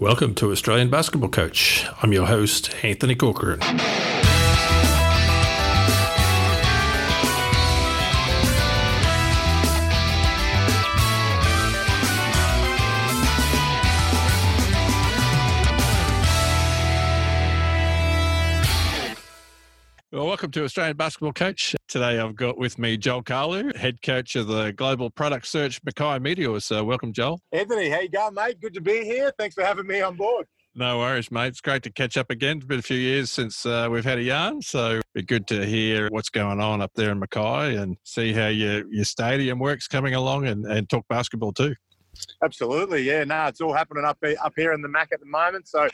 Welcome to Australian Basketball Coach. I'm your host, Anthony Corcoran. Welcome to Australian Basketball Coach. Today I've got with me Joel Khalu, head coach of the Global Product Search Mackay Meteors. So welcome, Joel. Anthony, how you going, mate? Good to be here. Thanks for having me on board. No worries, mate. It's great to catch up again. It's been a few years since uh, we've had a yarn, so it'd be good to hear what's going on up there in Mackay and see how your, your stadium works coming along and, and talk basketball too. Absolutely, yeah. No, it's all happening up up here in the MAC at the moment. So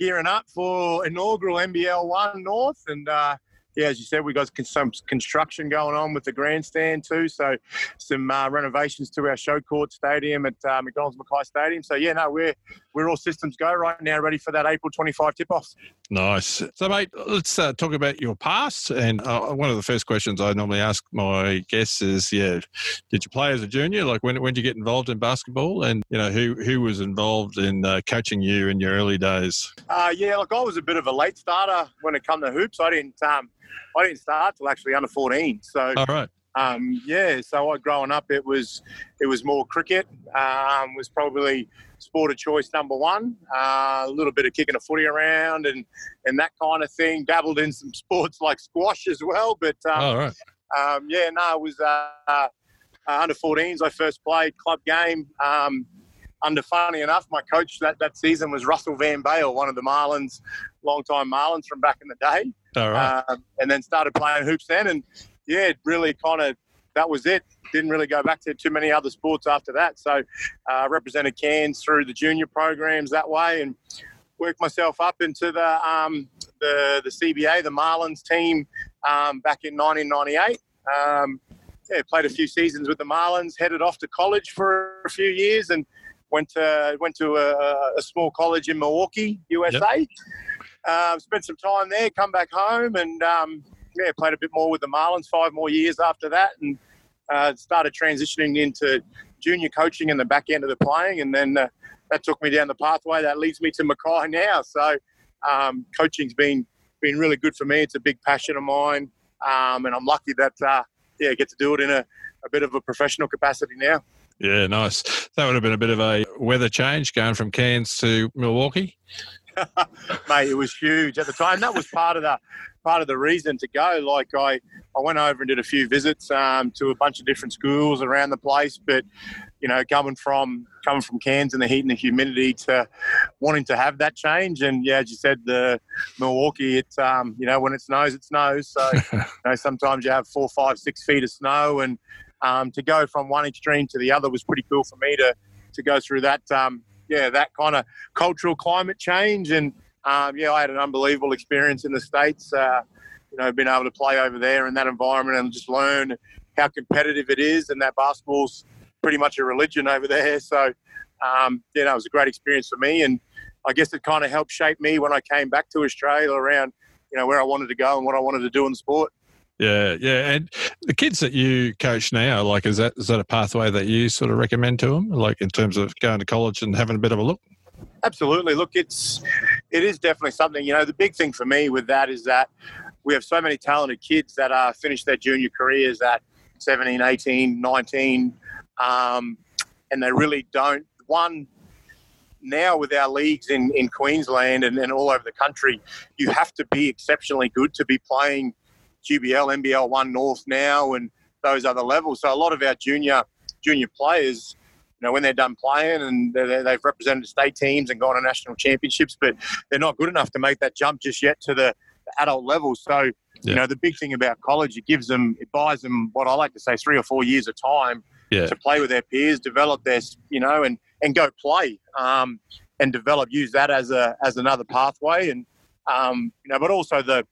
gearing up for inaugural NBL One North, and uh, yeah, as you said, we got some construction going on with the grandstand too. So some uh, renovations to our show court stadium at uh, McDonald's Mackay Stadium. So yeah, no, we're we're all systems go right now, ready for that April 25 tip off. Nice. So, mate, let's uh, talk about your past. And uh, one of the first questions I normally ask my guests is, yeah, did you play as a junior? Like, when when did you get involved in basketball? And you know, who who was involved in uh, coaching you in your early days? Uh, yeah, look, I was a bit of a late starter when it came to hoops. I didn't. Um, I didn't start till actually under 14. So, all right. Um, yeah, so I growing up, it was it was more cricket. Um, was probably sport of choice number one. Uh, a little bit of kicking a footy around and and that kind of thing. Dabbled in some sports like squash as well, but um, all right. Um, yeah, no, it was uh, uh, under 14s. I first played club game. Um, under funny enough, my coach that, that season was Russell Van Bale, one of the Marlins, long time Marlins from back in the day. All right. Um, and then started playing hoops then. And yeah, it really kind of, that was it. Didn't really go back to too many other sports after that. So uh, represented Cairns through the junior programs that way and worked myself up into the, um, the, the CBA, the Marlins team um, back in 1998. Um, yeah, played a few seasons with the Marlins, headed off to college for a few years and went to, went to a, a small college in Milwaukee, USA. Yep. Um, spent some time there, come back home, and um, yeah, played a bit more with the Marlins. Five more years after that, and uh, started transitioning into junior coaching in the back end of the playing, and then uh, that took me down the pathway that leads me to Mackay now. So um, coaching's been been really good for me. It's a big passion of mine, um, and I'm lucky that uh, yeah, I get to do it in a, a bit of a professional capacity now. Yeah, nice. That would have been a bit of a weather change going from Cairns to Milwaukee. mate, it was huge at the time. That was part of the part of the reason to go. Like I, I went over and did a few visits um, to a bunch of different schools around the place. But you know, coming from coming from Cairns and the heat and the humidity to wanting to have that change, and yeah, as you said, the Milwaukee, it's um, you know, when it snows, it snows. So you know, sometimes you have four, five, six feet of snow, and um, to go from one extreme to the other was pretty cool for me to to go through that. Um, yeah, that kind of cultural climate change. And um, yeah, I had an unbelievable experience in the States. Uh, you know, being able to play over there in that environment and just learn how competitive it is, and that basketball's pretty much a religion over there. So, um, yeah, it was a great experience for me, and I guess it kind of helped shape me when I came back to Australia around, you know, where I wanted to go and what I wanted to do in sport. Yeah, yeah, and the kids that you coach now, like, is that is that a pathway that you sort of recommend to them, like in terms of going to college and having a bit of a look? Absolutely. Look, it's it is definitely something. You know, the big thing for me with that is that we have so many talented kids that are finished their junior careers at 17, 18, 19, um, and they really don't. One, now with our leagues in, in Queensland and, and all over the country, you have to be exceptionally good to be playing QBL, NBL One North now, and those other levels. So a lot of our junior junior players, you know, when they're done playing and they have represented state teams and gone to national championships, but they're not good enough to make that jump just yet to the, the adult level. So, yeah. you know, the big thing about college, it gives them, it buys them what I like to say, three or four years of time yeah. to play with their peers, develop their, you know, and and go play um, and develop, use that as a as another pathway, and um, you know, but also the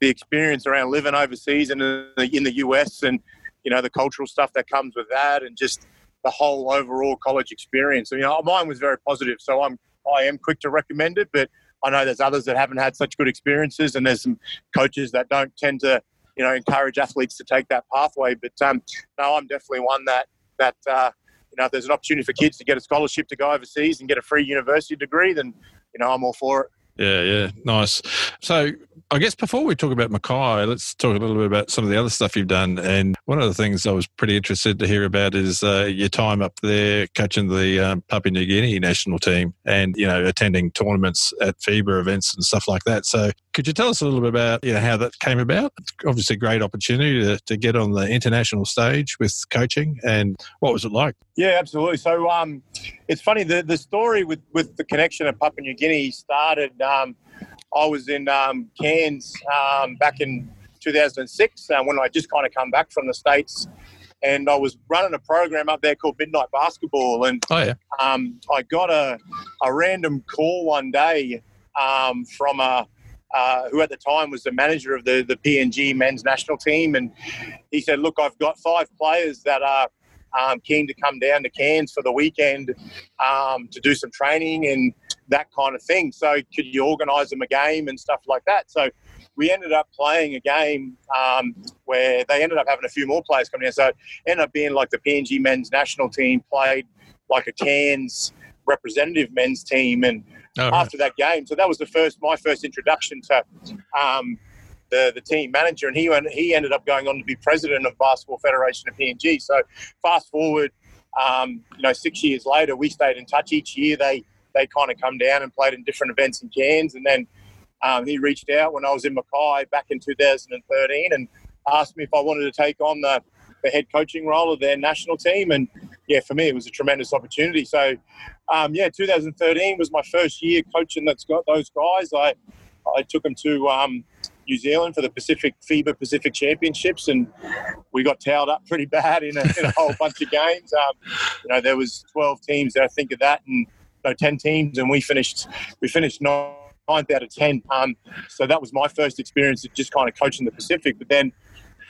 the experience around living overseas and in the, in the US and you know the cultural stuff that comes with that and just the whole overall college experience. So, you know, mine was very positive, so I'm I am quick to recommend it, but I know there's others that haven't had such good experiences, and there's some coaches that don't tend to, you know, encourage athletes to take that pathway. But um, no, I'm definitely one that that uh, you know, if there's an opportunity for kids to get a scholarship to go overseas and get a free university degree, then you know I'm all for it. Yeah, yeah, nice. So I guess before we talk about Mackay, let's talk a little bit about some of the other stuff you've done. And one of the things I was pretty interested to hear about is uh, your time up there coaching the um, Papua New Guinea national team and, you know, attending tournaments at FIBA events and stuff like that. So could you tell us a little bit about, you know, how that came about? Obviously, a great opportunity to, to get on the international stage with coaching. And what was it like? Yeah, absolutely. So um, it's funny, the, the story with, with the connection of Papua New Guinea started – um, I was in um, Cairns um, back in 2006 uh, when I just kind of come back from the States. And I was running a program up there called Midnight Basketball. And oh, yeah. um, I got a, a random call one day um, from a, uh, who at the time was the manager of the, the PNG men's national team. And he said, Look, I've got five players that are um, keen to come down to Cairns for the weekend um, to do some training and that kind of thing. So could you organise them a game and stuff like that? So we ended up playing a game um, where they ended up having a few more players coming in. So it ended up being like the PNG men's national team played like a Cairns representative men's team, and oh, after that game, so that was the first my first introduction to um, the, the team manager, and he went, he ended up going on to be president of Basketball Federation of PNG. So fast forward, um, you know, six years later, we stayed in touch each year. They they kind of come down and played in different events in Cairns, and then um, he reached out when I was in Mackay back in 2013 and asked me if I wanted to take on the, the head coaching role of their national team. And yeah, for me, it was a tremendous opportunity. So, um, yeah, 2013 was my first year coaching that's got those guys. I I took them to um, New Zealand for the Pacific FIBA Pacific Championships, and we got towed up pretty bad in a, in a whole bunch of games. Um, you know, there was 12 teams that I think of that, and no 10 teams, and we finished we finished ninth out of 10. Um, so that was my first experience of just kind of coaching the Pacific. But then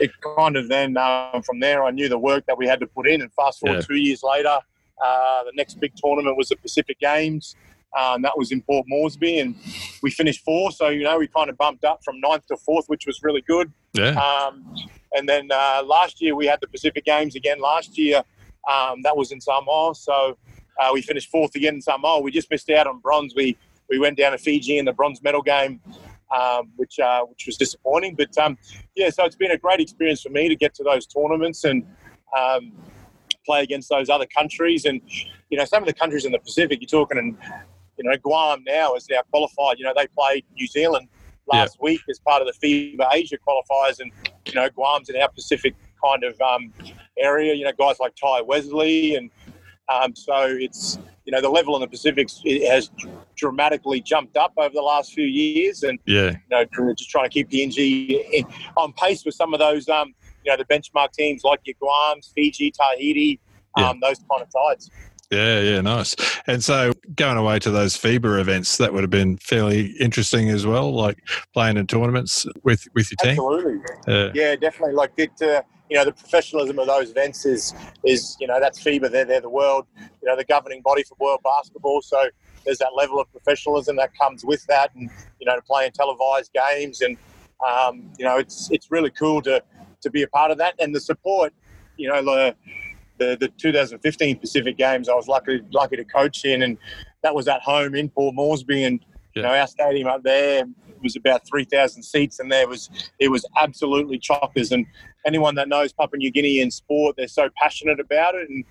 it kind of then um, from there, I knew the work that we had to put in, and fast forward yeah. two years later. Uh, the next big tournament was the Pacific Games. Um, that was in Port Moresby, and we finished fourth. So you know we kind of bumped up from ninth to fourth, which was really good. Yeah. Um, and then uh, last year we had the Pacific Games again. Last year um, that was in Samoa, so uh, we finished fourth again in Samoa. We just missed out on bronze. We we went down to Fiji in the bronze medal game, um, which uh, which was disappointing. But um, yeah, so it's been a great experience for me to get to those tournaments and um, play against those other countries. And you know, some of the countries in the Pacific, you're talking and you know, Guam now is now qualified. You know, they played New Zealand last yeah. week as part of the FIBA Asia qualifiers, and you know, Guam's in our Pacific kind of um, area. You know, guys like Tai Wesley, and um, so it's you know the level in the Pacific has dramatically jumped up over the last few years, and yeah, you know, just trying to keep PNG on pace with some of those, um, you know, the benchmark teams like your Guams, Fiji, Tahiti, yeah. um, those kind of sides. Yeah, yeah, nice. And so going away to those FIBA events, that would have been fairly interesting as well, like playing in tournaments with with your team. Absolutely. Uh, yeah, definitely. Like it, uh, you know, the professionalism of those events is is you know that's FIBA. They're they're the world, you know, the governing body for world basketball. So there's that level of professionalism that comes with that, and you know, to play in televised games, and um, you know, it's it's really cool to to be a part of that, and the support. You know, the the, the 2015 Pacific Games, I was lucky lucky to coach in, and that was at home in Port Moresby, and yeah. you know our stadium up there was about 3,000 seats, and there was it was absolutely chockers. And anyone that knows Papua New Guinea in sport, they're so passionate about it, and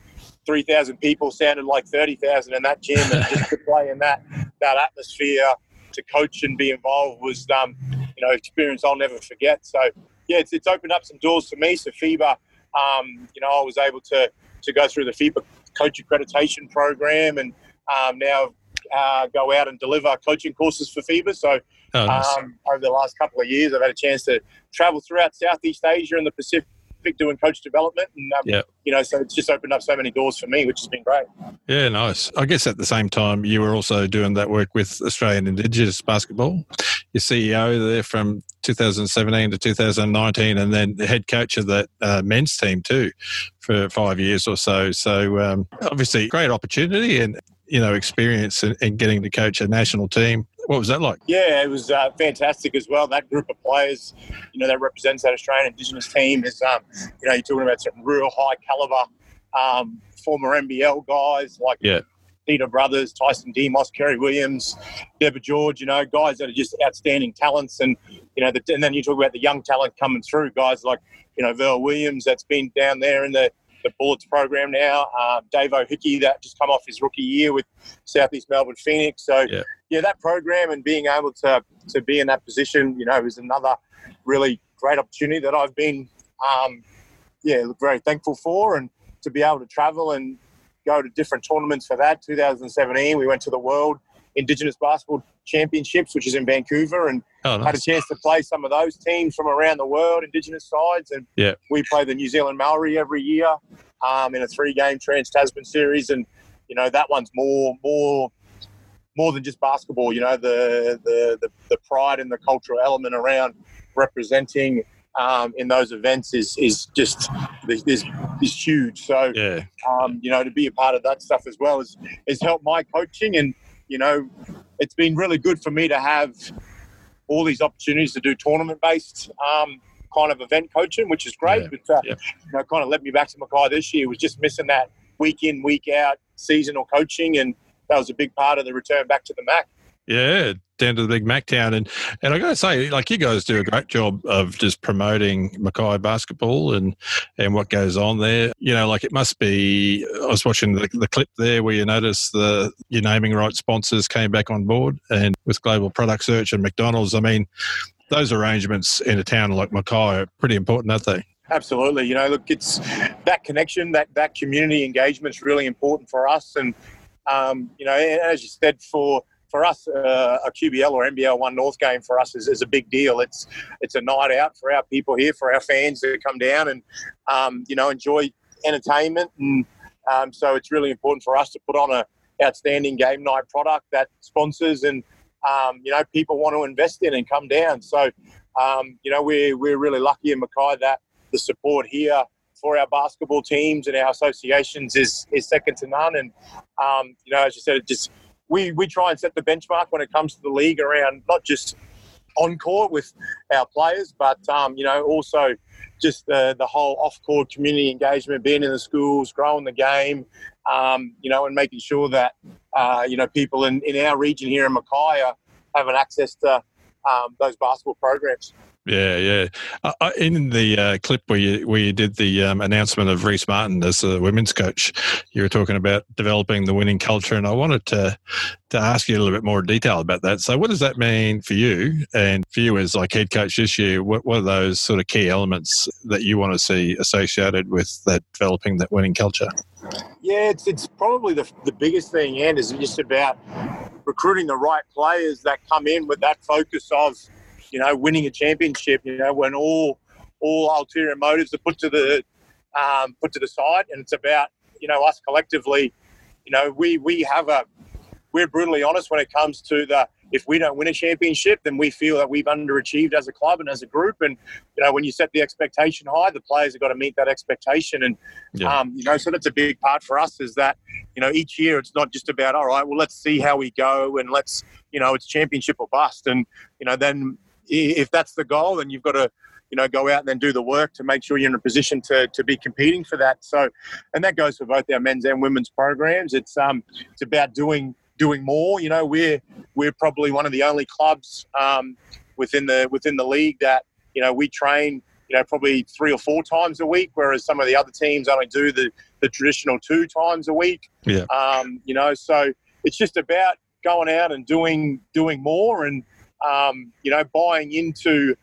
3,000 people sounded like 30,000 in that gym, and just to play in that that atmosphere, to coach and be involved was um, you know experience I'll never forget. So yeah, it's, it's opened up some doors for me. So FIBA um, you know, I was able to to go through the FIBA coach accreditation program, and um, now uh, go out and deliver coaching courses for FIBA. So oh, nice. um, over the last couple of years, I've had a chance to travel throughout Southeast Asia and the Pacific doing coach development and um, yeah. you know so it's just opened up so many doors for me which has been great. Yeah nice. I guess at the same time you were also doing that work with australian indigenous basketball. Your ceo there from 2017 to 2019 and then the head coach of that uh, men's team too for five years or so. So um, obviously great opportunity and you know experience in getting to coach a national team what was that like? Yeah, it was uh, fantastic as well. That group of players, you know, that represents that Australian Indigenous team is, um, you know, you're talking about some real high caliber um, former NBL guys like Yeah. Peter Brothers, Tyson Demos, Kerry Williams, Deborah George, you know, guys that are just outstanding talents. And, you know, the, and then you talk about the young talent coming through, guys like, you know, Vel Williams that's been down there in the, the Bullets program now, um, Dave O'Hickey that just come off his rookie year with Southeast Melbourne Phoenix. So, Yeah. yeah, that program and being able to, to be in that position, you know, is another really great opportunity that I've been, um, yeah, very thankful for. And to be able to travel and go to different tournaments for that. 2017, we went to the World Indigenous Basketball Championships, which is in Vancouver, and Oh, had a chance to play some of those teams from around the world, Indigenous sides. And Yeah. we play the New Zealand Maori every year um, in a three-game Trans Tasman series, and you know that one's more more more than just basketball. You know the the the, the pride and the cultural element around representing. Um, in those events is is just is, is, is huge. So Yeah. um, you know, to be a part of that stuff as well has, has helped my coaching. And, you know, it's been really good for me to have all these opportunities to do tournament based um, kind of event coaching, which is great. Yeah, But, uh, yeah. you know, kind of led me back to Mackay this year, was just missing that week in, week out seasonal coaching. And that was a big part of the return back to the MAC. Yeah, down to the big Mac town, and and I got to say, like you guys do a great job of just promoting Mackay basketball and and what goes on there. You know, like it must be. I was watching the, the clip there where you notice the your naming rights sponsors came back on board, and with Global Product Search and McDonald's. I mean, those arrangements in a town like Mackay are pretty important, aren't they? Absolutely. You know, look, it's that connection, that that community engagement is really important for us. And um, you know, as you said, for for us, uh, a QBL or NBL One North game for us is, is a big deal. It's it's a night out for our people here, for our fans to come down and um, you know enjoy entertainment. And um, so it's really important for us to put on a outstanding game night product that sponsors and um, you know people want to invest in and come down. So um, you know we're we're really lucky in Mackay that the support here for our basketball teams and our associations is is second to none. And um, you know, as you said, it just we we try and set the benchmark when it comes to the league around not just on court with our players, but um, you know also just the the whole off court community engagement, being in the schools, growing the game, um, you know, and making sure that uh, you know people in, in our region here in Mackay are having access to um, those basketball programs. Yeah, yeah. Uh, uh, in the uh, clip where you where you did the um, announcement of Reese Martin as the women's coach, you were talking about developing the winning culture, and I wanted to to ask you a little bit more detail about that. So, what does that mean for you, and for you as like head coach this year? What what are those sort of key elements that you want to see associated with that developing that winning culture? Yeah, it's it's probably the, the biggest thing, and is just about recruiting the right players that come in with that focus of, you know, winning a championship. You know, when all all ulterior motives are put to the um, put to the side, and it's about you know us collectively. You know, we we have a we're brutally honest when it comes to the if we don't win a championship, then we feel that we've underachieved as a club and as a group. And you know, when you set the expectation high, the players have got to meet that expectation. And Yeah. um, you know, so that's a big part for us is that you know each year it's not just about all right, well let's see how we go and let's you know it's championship or bust. And you know then if that's the goal, then you've got to you know go out and then do the work to make sure you're in a position to to be competing for that. So, and that goes for both our men's and women's programs. It's um it's about doing doing more. You know, we're we're probably one of the only clubs um, within the within the league that you know we train you know probably three or four times a week, whereas some of the other teams only do the the traditional two times a week. Yeah. Um, you know, so it's just about going out and doing doing more and um, you know buying into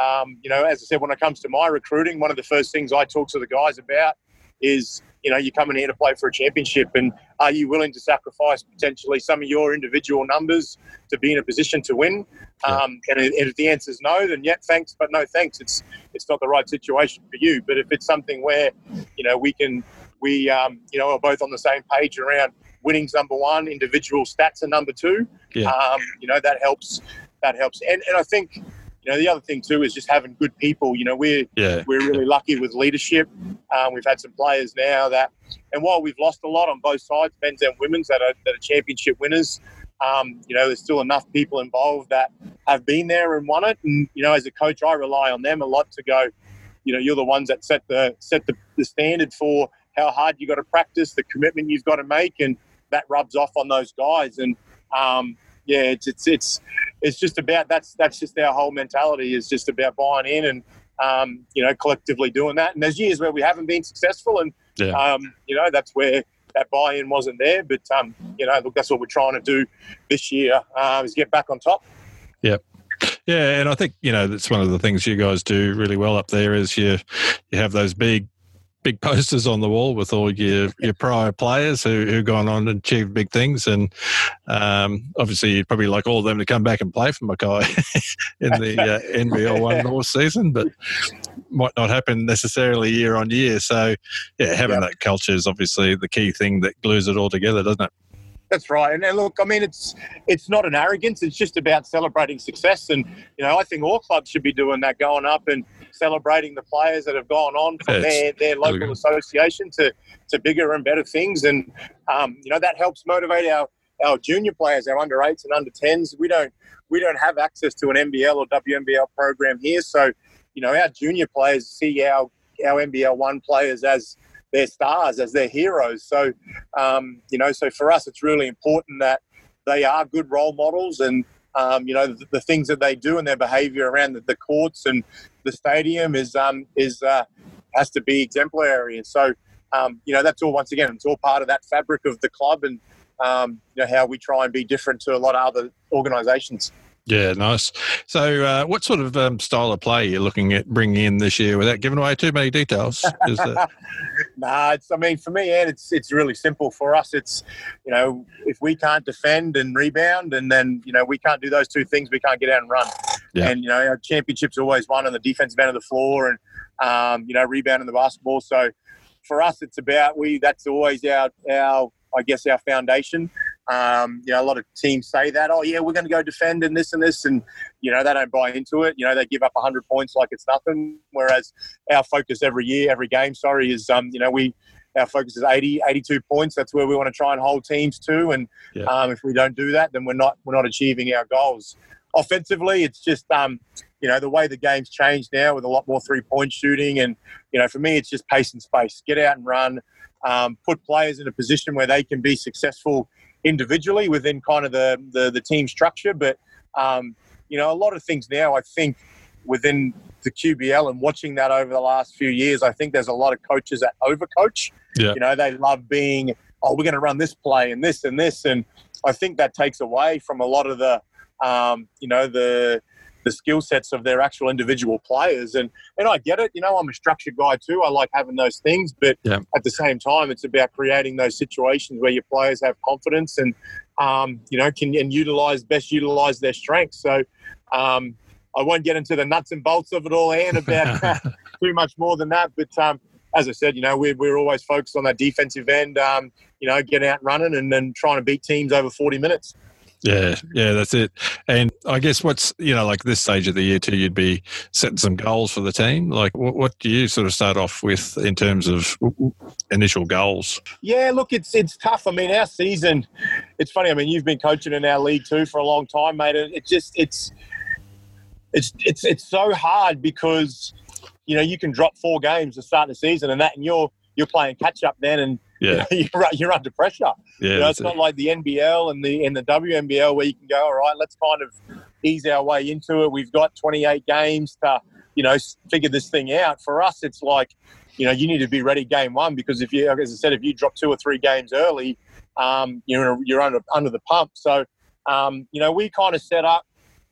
um, you know as I said when it comes to my recruiting, one of the first things I talk to the guys about is you know you're coming here to play for a championship and are you willing to sacrifice potentially some of your individual numbers to be in a position to win? Um, and, if- the answer is no then yeah thanks but no thanks. It's it's not the right situation for you. But if it's something where you know we can we um, you know are both on the same page around winning's number one individual stats are number two Yeah. um, you know that helps that helps and, and i think you know the other thing too is just having good people you know we're Yeah, we're really lucky with leadership. Um, we've had some players now that, and while we've lost a lot on both sides, men's and women's, that are, that are championship winners, um, you know, there's still enough people involved that have been there and won it. And you know, as a coach, I rely on them a lot to go. You know, you're the ones that set the set the, the standard for how hard you got to practice, the commitment you've got to make, and that rubs off on those guys. And um, yeah, it's it's it's it's just about that's that's just our whole mentality is just about buying in and um, you know collectively doing that. And there's years where we haven't been successful, and yeah. um, you know that's where that buy-in wasn't there. But um, you know, look, that's what we're trying to do this year uh, is get back on top. Yep. Yeah, and I think you know that's one of the things you guys do really well up there is you you have those big big posters on the wall with all your, your prior players who who gone on and achieved big things, and um, obviously you'd probably like all of them to come back and play for Mackay in the uh, NBL One North season, but might not happen necessarily year on year. So yeah, having yep. that culture is obviously the key thing that glues it all together, doesn't it? That's right. And, and look, I mean, it's it's not an arrogance. It's just about celebrating success. And you know, I think all clubs should be doing that, going up and celebrating the players that have gone on from their, their local association to, to bigger and better things. And, um, you know, that helps motivate our, our junior players, our under eights and under tens. We don't, we don't have access to an NBL or WNBL program here. So, you know, our junior players see our, our NBL one players as their stars, as their heroes. So, um, you know, so for us, it's really important that they are good role models and um, you know the, the, things that they do and their behaviour around the, the, courts and the stadium is um, is uh, has to be exemplary. And so um, you know that's all once again it's all part of that fabric of the club and um, you know how we try and be different to a lot of other organisations. Yeah, nice. So, uh, what sort of um, style of play are you looking at bringing in this year without giving away too many details? That... nah, it's, I mean, for me, Ed, it's it's really simple. For us, it's you know, if we can't defend and rebound, and then you know we can't do those two things, we can't get out and run. Yeah. And you know, our championships always won on the defensive end of the floor, and um, you know, rebounding the basketball. So, for us, it's about we. That's always our our I guess our foundation. Um, you know, a lot of teams say that, oh, yeah, we're going to go defend and this and this. And, you know, they don't buy into it. You know, they give up 100 points like it's nothing. Whereas our focus every year, every game, sorry, is, um, you know, we, our focus is 80, 82 points. That's where we want to try and hold teams to. And yeah. um, if we don't do that, then we're not, we're not achieving our goals. Offensively, it's just, um, you know, the way the game's changed now with a lot more three point shooting. And, you know, for me, it's just pace and space. Get out and run. Um, put players in a position where they can be successful individually within kind of the, the, the team structure. But, um, you know, a lot of things now, I think, within the QBL and watching that over the last few years, I think there's a lot of coaches that overcoach. Yeah. You know, they love being, oh, we're going to run this play and this and this. And I think that takes away from a lot of the, um, you know, the, the skill sets of their actual individual players. And and I get it. You know, I'm a structured guy too. I like having those things, but yeah. at the same time, it's about creating those situations where your players have confidence and um, you know can and utilize best utilize their strengths. So. Um, I won't get into the nuts and bolts of it all, and about too much more than that. But um, as I said, you know, we're, we're always focused on that defensive end, um, you know, getting out running and then trying to beat teams over 40 minutes. Yeah, yeah, that's it. And I guess what's you know like this stage of the year too, you'd be setting some goals for the team. Like, what, what do you sort of start off with in terms of initial goals? Yeah, look, it's it's tough. I mean, our season. It's funny. I mean, you've been coaching in our league too for a long time, mate. It just it's it's it's it's so hard because you know you can drop four games to start the season and that, and you're you're playing catch up then, and yeah. you know, you're, you're under pressure. Yeah, you know, it's not like the NBL and the and the WNBL where you can go, all right, let's kind of ease our way into it. We've got 28 games to you know figure this thing out. For us, it's like you know you need to be ready game one because if you, as I said, if you drop two or three games early, um, you're you're under under the pump. So um, you know we kind of set up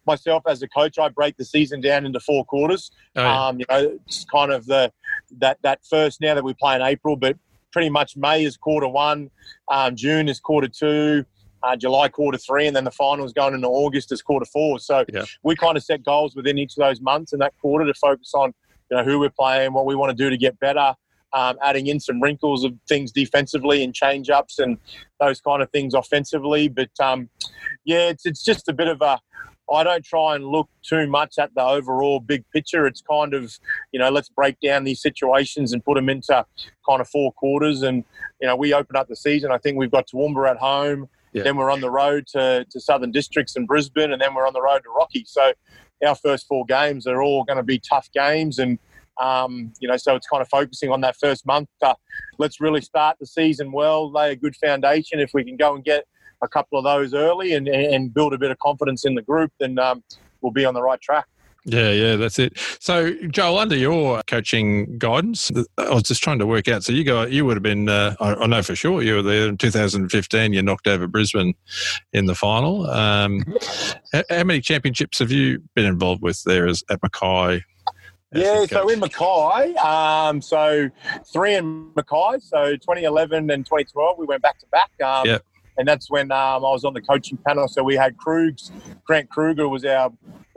myself as a coach, I break the season down into four quarters. Oh, yeah. um, you know, it's kind of the that that first now that we play in April, but pretty much May is quarter one, um, June is quarter two. Uh, July quarter three, and then the finals going into August is quarter four. So yeah. we kind of set goals within each of those months in that quarter to focus on you know who we're playing, what we want to do to get better, um, adding in some wrinkles of things defensively and change ups and those kind of things offensively. But um, yeah, it's it's just a bit of a I don't try and look too much at the overall big picture. It's kind of, you know, let's break down these situations and put them into kind of four quarters. And, you know, we open up the season. I think we've got Toowoomba at home. Yeah. Then we're on the road to, to Southern Districts and Brisbane. And then we're on the road to Rocky. So our first four games are all going to be tough games. And, Um, you know, so it's kind of focusing on that first month. Uh, let's really start the season well, lay a good foundation. If we can go and get a couple of those early and, and build a bit of confidence in the group, then um, we'll be on the right track. Yeah, yeah, that's it. So, Joel, under your coaching guidance, I was just trying to work out. So, you go, you would have been, uh, I, I, know for sure, you were there in 2015. You knocked over Brisbane in the final. Um, how, how, many championships have you been involved with there as, at Mackay? Yeah, so in Mackay, um, so three in Mackay. So 2011 and 2012, we went back to back. Um, yep and that's when um, I was on the coaching panel. So we had Krugs, Grant Kruger was our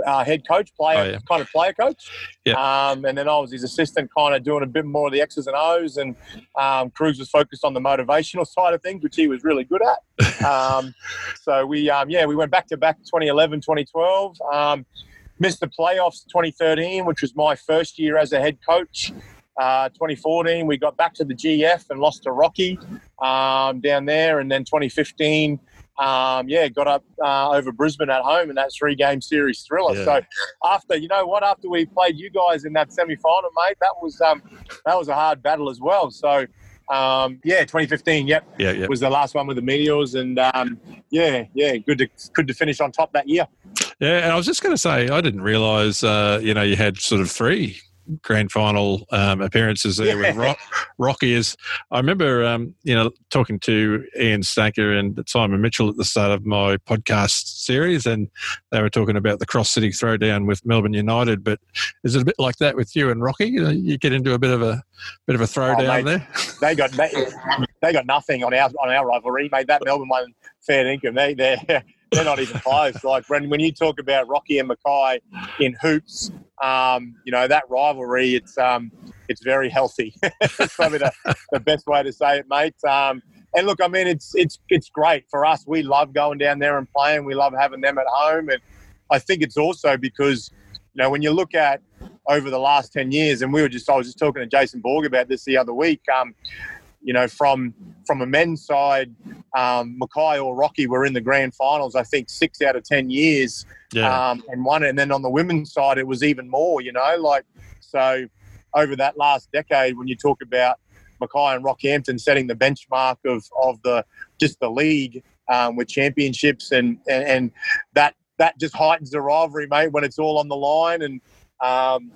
uh, head coach, player oh, yeah. kind of player coach. Yeah. Um, and then I was his assistant, kind of doing a bit more of the X's and O's. And um, Krugs was focused on the motivational side of things, which he was really good at. um, so we, um, yeah, we went back to back 2011, 2012. Um, missed the playoffs 2013, which was my first year as a head coach. Uh, 2014, we got back to the GF and lost to Rocky um, down there. And then 2015, um, yeah, got up uh, over Brisbane at home in that three game series thriller. Yeah. So after, you know what, after we played you guys in that semi final, mate, that was um, that was a hard battle as well. So um, yeah, 2015, yep, yeah, yeah, was the last one with the Meteors, and um, yeah, yeah, good to good to finish on top that year. Yeah, and I was just going to say, I didn't realise, uh, you know, you had sort of three grand final um, appearances there yeah. with Rock, Rocky. Is I remember, um, you know, talking to Ian Stacker and Simon Mitchell at the start of my podcast series, and they were talking about the cross city throwdown with Melbourne United. But is it a bit like that with you and Rocky? You, know, you get into a bit of a bit of a throwdown oh, there. They got they, they, got nothing on our on our rivalry, made That Melbourne one fair income. They they they're not even close. Like when when you talk about Rocky and Mackay in hoops, um, you know that rivalry. It's um, it's very healthy. probably the, the best way to say it, mate. Um, and look, I mean, it's it's it's great for us. We love going down there and playing. We love having them at home, and I think it's also because you know when you look at over the last ten years, and we were just I was just talking to Jason Borg about this the other week. Um, you know, from from a men's side, um, Mackay or Rocky were in the grand finals. I think six out of ten years, yeah. um, and one. And then on the women's side, it was even more. You know, like so over that last decade, when you talk about Mackay and Rockhampton setting the benchmark of of the just the league um, with championships, and, and and that that just heightens the rivalry, mate, when it's all on the line and. Um,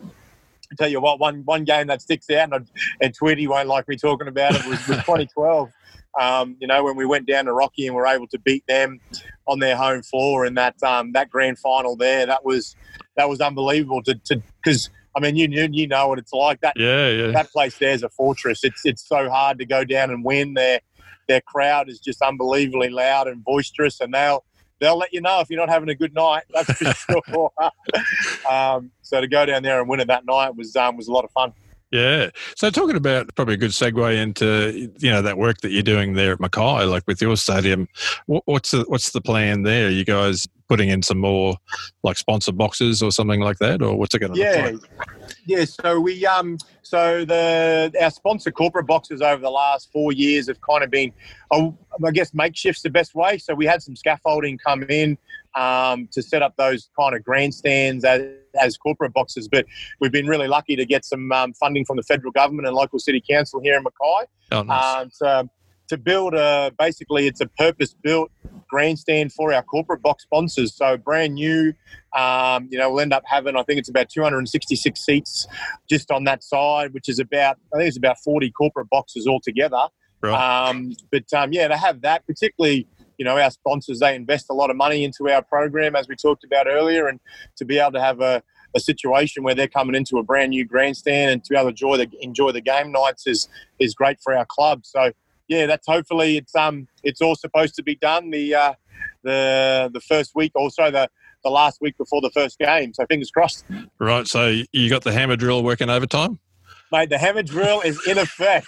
I tell you what, one one game that sticks out, and, and Tweety won't like me talking about it, was, was 2012. Um, you know, when we went down to Rocky and were able to beat them on their home floor in that um, that grand final there, that was that was unbelievable. To because I mean, you, you you know what it's like. That yeah, yeah. That place there's a fortress. It's it's so hard to go down and win. Their their crowd is just unbelievably loud and boisterous, and they'll they'll let you know if you're not having a good night. That's for sure. um, so to go down there and win it that night was um, was a lot of fun. Yeah. So talking about probably a good segue into you know that work that you're doing there at Mackay, like with your stadium. what's the what's the plan there? Are you guys putting in some more like sponsor boxes or something like that, or what's it going to yeah. look like? Yeah. So we um so the our sponsor corporate boxes over the last four years have kind of been, oh, I guess makeshift's the best way. So we had some scaffolding come in um, to set up those kind of grandstands as, as, corporate boxes. But we've been really lucky to get some um, funding from the federal government and local city council here in Mackay. Oh, nice. Um, to, to build a basically it's a purpose built grandstand for our corporate box sponsors. So brand new, um, you know, we'll end up having I think it's about 266 seats just on that side, which is about I think it's about 40 corporate boxes altogether. Right. Um, but um, yeah, to have that, particularly you know, our sponsors, they invest a lot of money into our program, as we talked about earlier, and to be able to have a, a situation where they're coming into a brand new grandstand and to be able to enjoy the, enjoy the game nights is, is great for our club. So, yeah, that's hopefully it's um it's all supposed to be done the uh, the the first week, also the the last week before the first game. So fingers crossed. Right. So you got the hammer drill working overtime mate. The hammer drill is in effect.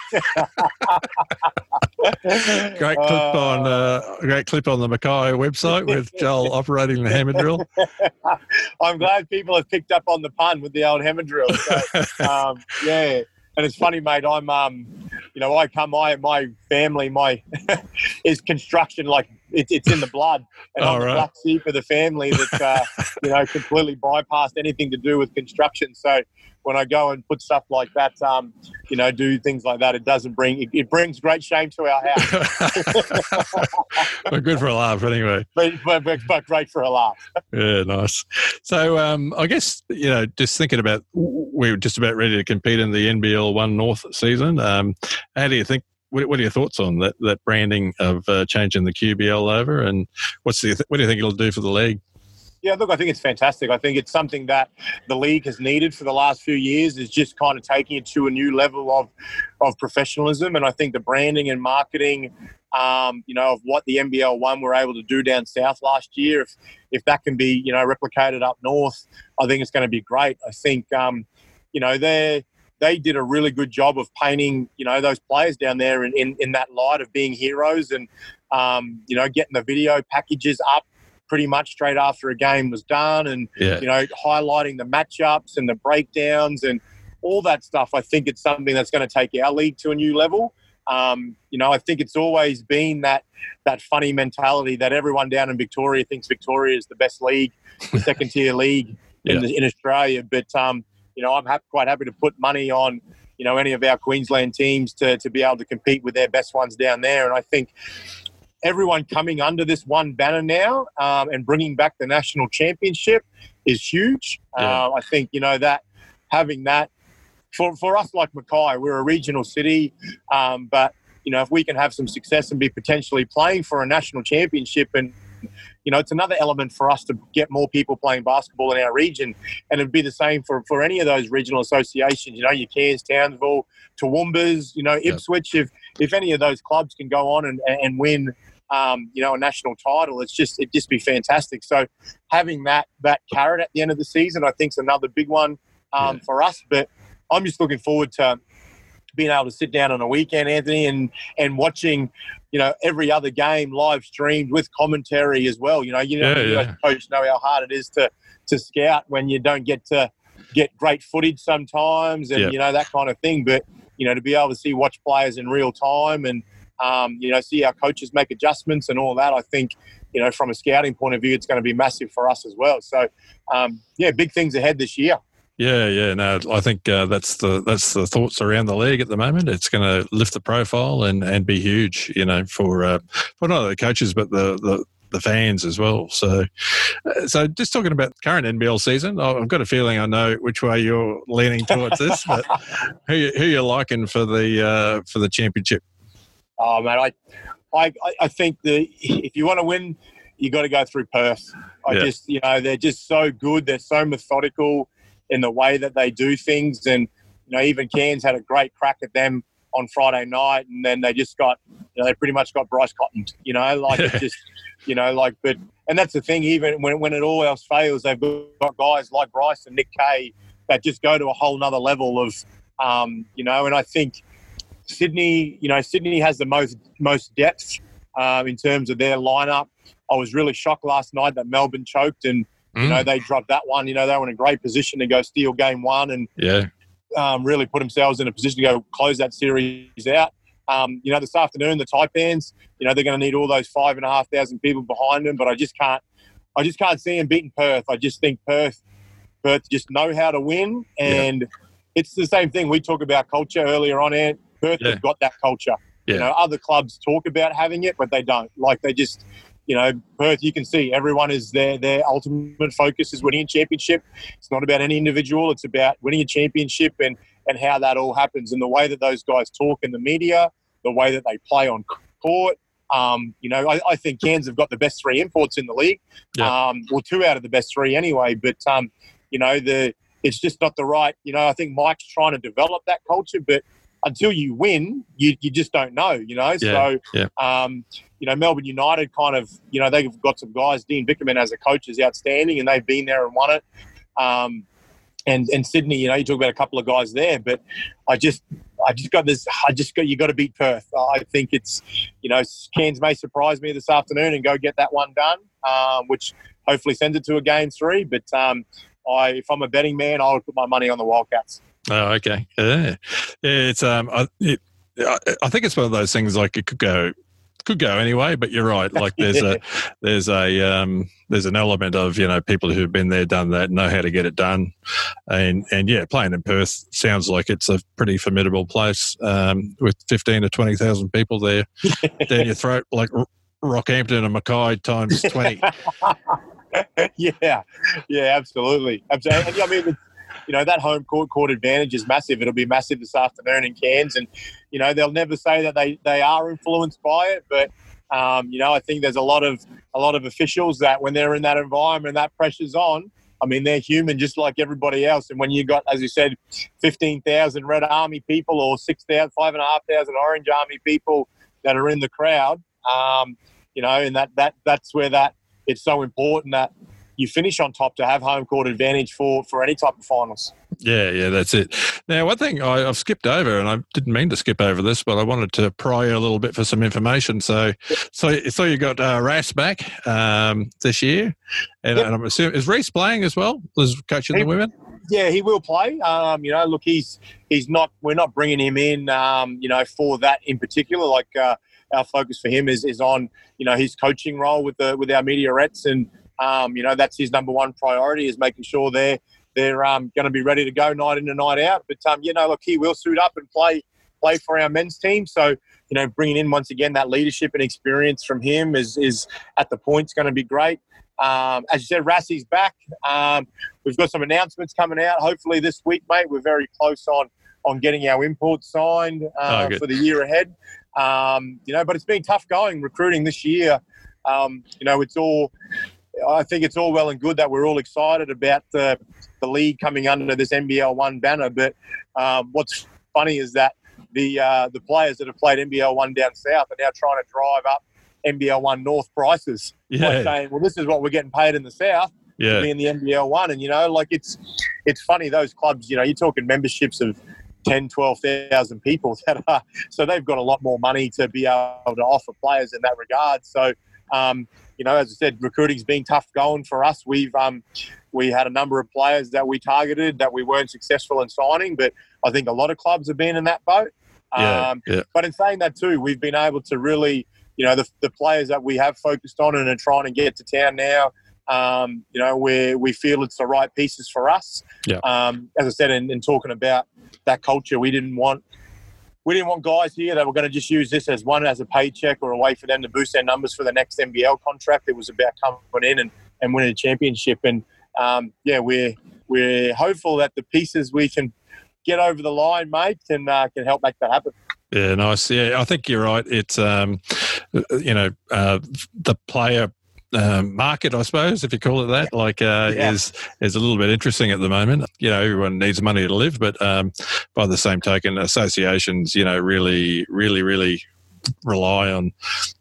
great clip uh, on uh, great clip on the Mackay website with Joel operating the hammer drill. I'm glad people have picked up on the pun with the old hammer drill. So, um, yeah, and it's funny, mate. I'm um, you know, I come my my family my is construction like it, it's in the blood, and All I'm the right. black sheep of the family that uh, you know completely bypassed anything to do with construction. So when I go and put stuff like that, um, you know, do things like that, it doesn't bring it, it brings great shame to our house, well, good for a laugh, anyway. but, but, but, but great for a laugh. Yeah, nice. So, um, I guess you know, just thinking about we are just about ready to compete in the NBL One North season. Um, how do you think? What, what are your thoughts on that that branding of uh, changing the QBL over, and what's the what do you think it'll do for the league? Yeah, look, I think it's fantastic. I think it's something that the league has needed for the last few years is just kind of taking it to a new level of of professionalism. And I think the branding and marketing, um, you know, of what the NBL one were able to do down south last year, if if that can be, you know, replicated up north, I think it's going to be great. I think, um, you know, they they did a really good job of painting, you know, those players down there in, in, in that light of being heroes and, um, you know, getting the video packages up pretty much straight after a game was done and Yeah, you know highlighting the matchups and the breakdowns and all that stuff i think it's something that's going to take our league to a new level um, you know i think it's always been that that funny mentality that everyone down in victoria thinks victoria is the best league the second tier league in, Yeah. the, in australia but um, you know i'm hap- quite happy to put money on you know any of our queensland teams to, to be able to compete with their best ones down there and i think everyone coming under this one banner now um, and bringing back the national championship is huge. Yeah. Uh, I think you know that having that for for us like Mackay, we're a regional city, um, but you know if we can have some success and be potentially playing for a national championship and you know, it's another element for us to get more people playing basketball in our region. And it'd be the same for, for any of those regional associations, you know, your Cairns, Townsville, Toowoomba's, you know. Ipswich. If, if any of those clubs can go on and, and win, um, you know, a national title, it's just, it'd just be fantastic. So having that, that carrot at the end of the season, I think is another big one um, Yeah. for us. But I'm just looking forward to being able to sit down on a weekend, Anthony, and, and watching, you know, every other game live streamed with commentary as well. You know, you know, Yeah, you yeah. coach know how hard it is to to scout when you don't get to get great footage sometimes, and Yeah. you know that kind of thing. But you know, to be able to see watch players in real time and um, you know see our coaches make adjustments and all that, I think you know from a scouting point of view, it's going to be massive for us as well. So um, yeah, big things ahead this year. Yeah, yeah. No, I think uh, that's the that's the thoughts around the league at the moment. It's going to lift the profile and, and be huge, you know, for uh, for not only the coaches but the, the the fans as well. So, uh, so just talking about the current NBL season, I've got a feeling I know which way you're leaning towards this. But who who you liking for the uh, for the championship? Oh man, I, I, I think the if you want to win, you got to go through Perth. I Yeah. just, you know, they're just so good. They're so methodical in the way that they do things, and you know, even Cairns had a great crack at them on Friday night, and then they just got, you know, they pretty much got Bryce Cotton. You know, like it just, you know, like, but and that's the thing. Even when when it all else fails, they've got guys like Bryce and Nick Kay that just go to a whole nother level of, um, you know, and I think. Sydney, you know, Sydney has the most most depth um, in terms of their lineup. I was really shocked last night that Melbourne choked and you know they dropped that one. You know they were in a great position to go steal game one and yeah, um, really put themselves in a position to go close that series out. Um, you know this afternoon the Taipans, you know they're going to need all those five and a half thousand people behind them, but I just can't, I just can't see them beating Perth. I just think Perth, Perth just know how to win, and it's the same thing we talk about culture earlier on. And Perth Yeah. has got that culture. Yeah. You know, other clubs talk about having it, but they don't. Like they just, you know, Perth. You can see everyone is their their ultimate focus is winning a championship. It's not about any individual. It's about winning a championship and and how that all happens and the way that those guys talk in the media, the way that they play on court. Um, you know, I, I think Cairns have got the best three imports in the league. Yeah. Um, well, two out of the best three anyway. But um, you know, the it's just not the right. You know, I think Mike's trying to develop that culture, but until you win, you, you just don't know. You know, Yeah, so um, you know, Melbourne United kind of, you know, they've got some guys. Dean Vickerman as a coach is outstanding, and they've been there and won it. Um, and and Sydney, you know, you talk about a couple of guys there, but I just I just got this. I just got you got to beat Perth. I think it's, you know, Cairns may surprise me this afternoon and go get that one done, um, which hopefully sends it to a game three. But um, I, if I'm a betting man, I'll put my money on the Wildcats. Oh, okay. Yeah, yeah. It's um, I, it, I, I think it's one of those things like it could go could go anyway. But you're right. Like there's a there's a um, there's an element of you know people who've been there, done that, know how to get it done, and and yeah, playing in Perth sounds like it's a pretty formidable place um, with fifteen to twenty thousand people there down your throat, like Rockhampton and Mackay times twenty. yeah, yeah, absolutely, absolutely. I mean, you know that home court court advantage is massive. It'll be massive this afternoon in Cairns, and you know they'll never say that they they are influenced by it, but um, you know I think there's a lot of a lot of officials that when they're in that environment, that pressure's on. I mean, they're human just like everybody else. And when you got, as you said, 15,000 Red Army people or 6,000, 5,500 Orange Army people that are in the crowd, um, you know, and that, that that's where that it's so important that you finish on top to have home court advantage for for any type of finals. Yeah, yeah, that's it. Now, one thing I, have skipped over, and I didn't mean to skip over this, but I wanted to pry you a little bit for some information. So, so, so you got uh, Ras back um, this year, and, yep. and, I'm assuming is Reese playing as well? Was coaching he, the women? Yeah, he will play. Um, you know, look, he's he's not. We're not bringing him in. Um, you know, for that in particular. Like uh, our focus for him is is on you know his coaching role with the with our meteorettes and um, you know, that's his number one priority is making sure they're they're um, going to be ready to go night in and night out. But um, you know, look, he will suit up and play play for our men's team. So you know, bringing in once again that leadership and experience from him is is at the point's going to be great. Um, as you said, Rassi's back. Um, we've got some announcements coming out. Hopefully this week, mate. We're very close on on getting our import signed uh, oh, for the year ahead. Um, you know, but it's been tough going recruiting this year. Um, you know, it's all I think it's all well and good that we're all excited about the, the league coming under this NBL one banner. But um, what's funny is that the uh, the players that have played NBL one down south are now trying to drive up NBL one north prices. Yeah. Like saying, well, this is what we're getting paid in the south. Yeah. To be in the NBL one, and you know, like it's it's funny those clubs. You know, you're talking memberships of 10, 12,000 people that are so they've got a lot more money to be able to offer players in that regard. So um, you know, as I said, recruiting's been tough going for us. We've um, we had a number of players that we targeted that we weren't successful in signing, but I think a lot of clubs have been in that boat. Yeah, um, yeah. But in saying that too, we've been able to really, you know, the, the players that we have focused on and are trying to get to town now. Um, you know, where we feel it's the right pieces for us. Yeah. Um, as I said, in, in talking about that culture, we didn't want we didn't want guys here that were going to just use this as one as a paycheck or a way for them to boost their numbers for the next NBL contract. It was about coming in and, and winning a championship. And um, yeah, we're we're hopeful that the pieces we can get over the line, mate, can uh, can help make that happen. Yeah, nice. Yeah, I think you're right. It's um, you know uh, the player um, market, I suppose, if you call it that, like uh, yeah. is is a little bit interesting at the moment. You know, everyone needs money to live, but um, by the same token, associations, you know, really, really, really rely on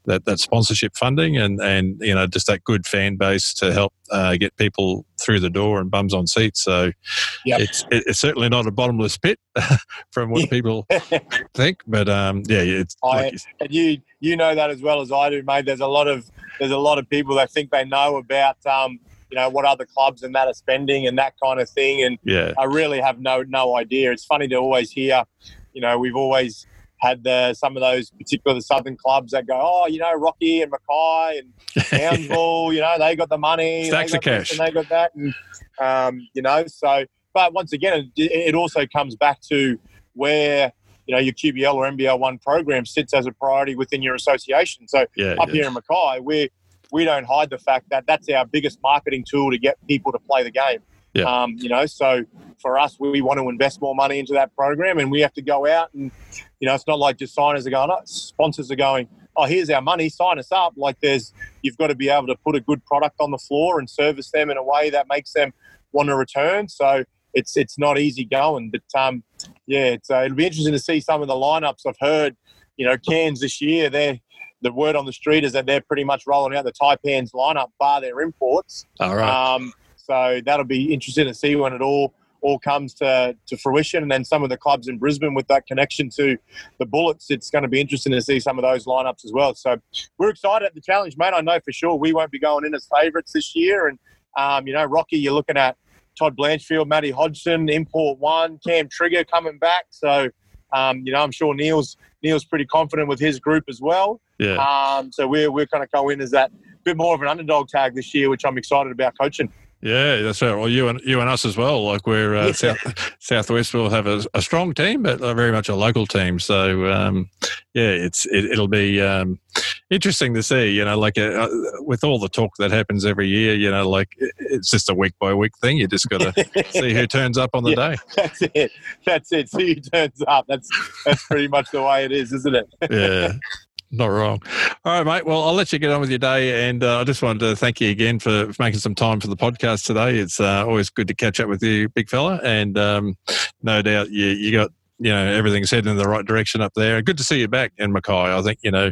that, that sponsorship funding and, and you know just that good fan base to help uh, get people through the door and bums on seats. So yep. it's it's certainly not a bottomless pit from what people think, but um, yeah, it's I, like and you you know that as well as I do, mate. There's a lot of there's a lot of people that think they know about um, you know what other clubs and that are spending and that kind of thing, and yeah. I really have no no idea. It's funny to always hear, you know, we've always had the, some of those particular southern clubs that go, oh, you know, Rocky and Mackay and Townsville, you know, they got the money, stacks of cash, and they got that, and um, you know, so. But once again, it, it also comes back to where you know your QBL or NBL one program sits as a priority within your association. So yeah, up yeah. here in Mackay, we we don't hide the fact that that's our biggest marketing tool to get people to play the game. Yeah. Um, you know, so for us, we, want to invest more money into that program, and we have to go out and you know, it's not like just signers are going, oh, sponsors are going, oh, here's our money, sign us up. Like there's, you've got to be able to put a good product on the floor and service them in a way that makes them want to return. So it's it's not easy going. But um, yeah, it's, uh, it'll be interesting to see some of the lineups. I've heard, you know, Cairns this year. They're the word on the street is that they're pretty much rolling out the Taipans lineup bar their imports. All right. Um, so that'll be interesting to see when it all all comes to, to fruition. And then some of the clubs in Brisbane with that connection to the Bullets, it's going to be interesting to see some of those lineups as well. So we're excited at the challenge, mate. I know for sure we won't be going in as favourites this year. And, um, you know, Rocky, you're looking at Todd Blanchfield, Matty Hodgson, Import One, Cam Trigger coming back. So, um, you know, I'm sure Neil's Neil's pretty confident with his group as well. Yeah. Um, so we're we're kind of going as that bit more of an underdog tag this year, which I'm excited about coaching. Yeah, that's right. Well, you and you and us as well. Like we're uh. South, Southwest will have a, a strong team, but uh, very much a local team. So um, yeah, it's it, it'll be um, interesting to see. You know, like uh, with all the talk that happens every year. You know, like it's just a week by week thing. You just got to see who turns up on the Yeah. day. That's it. That's it. See who turns up. That's that's pretty much the way it is, isn't it? yeah. Not wrong. All right, mate. Well, I'll let you get on with your day, and uh, I just wanted to thank you again for, for making some time for the podcast today. It's uh, always good to catch up with you, big fella, and um, no doubt you you got you know everything's heading in the right direction up there. Good to see you back in Mackay. I think you know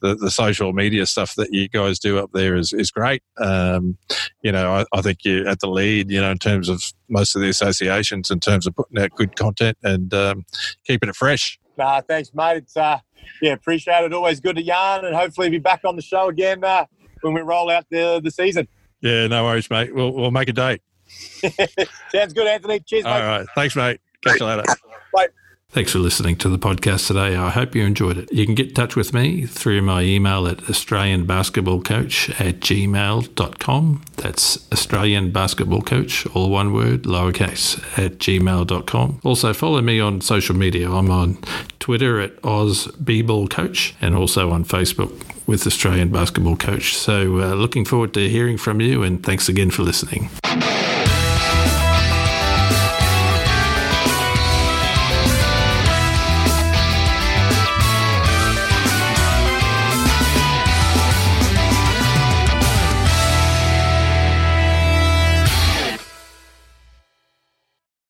the the social media stuff that you guys do up there is is great. Um, you know, I, I think you're at the lead. You know, in terms of most of the associations, in terms of putting out good content and um, keeping it fresh. Nah, thanks, mate. It's uh, yeah, appreciate it. Always good to yarn, and hopefully be back on the show again uh, when we roll out the the season. Yeah, no worries, mate. We'll we'll make a date. Sounds good, Anthony. Cheers, mate. All right. Thanks, mate. Catch you later. Bye. Thanks for listening to the podcast today. I hope you enjoyed it. You can get in touch with me through my email at australianbasketballcoach at gmail.com. That's Australian Basketball Coach, all one word, lowercase, at gmail.com. Also, follow me on social media. I'm on Twitter at OzBballCoach and also on Facebook with Australian Basketball Coach. So, uh, looking forward to hearing from you and thanks again for listening.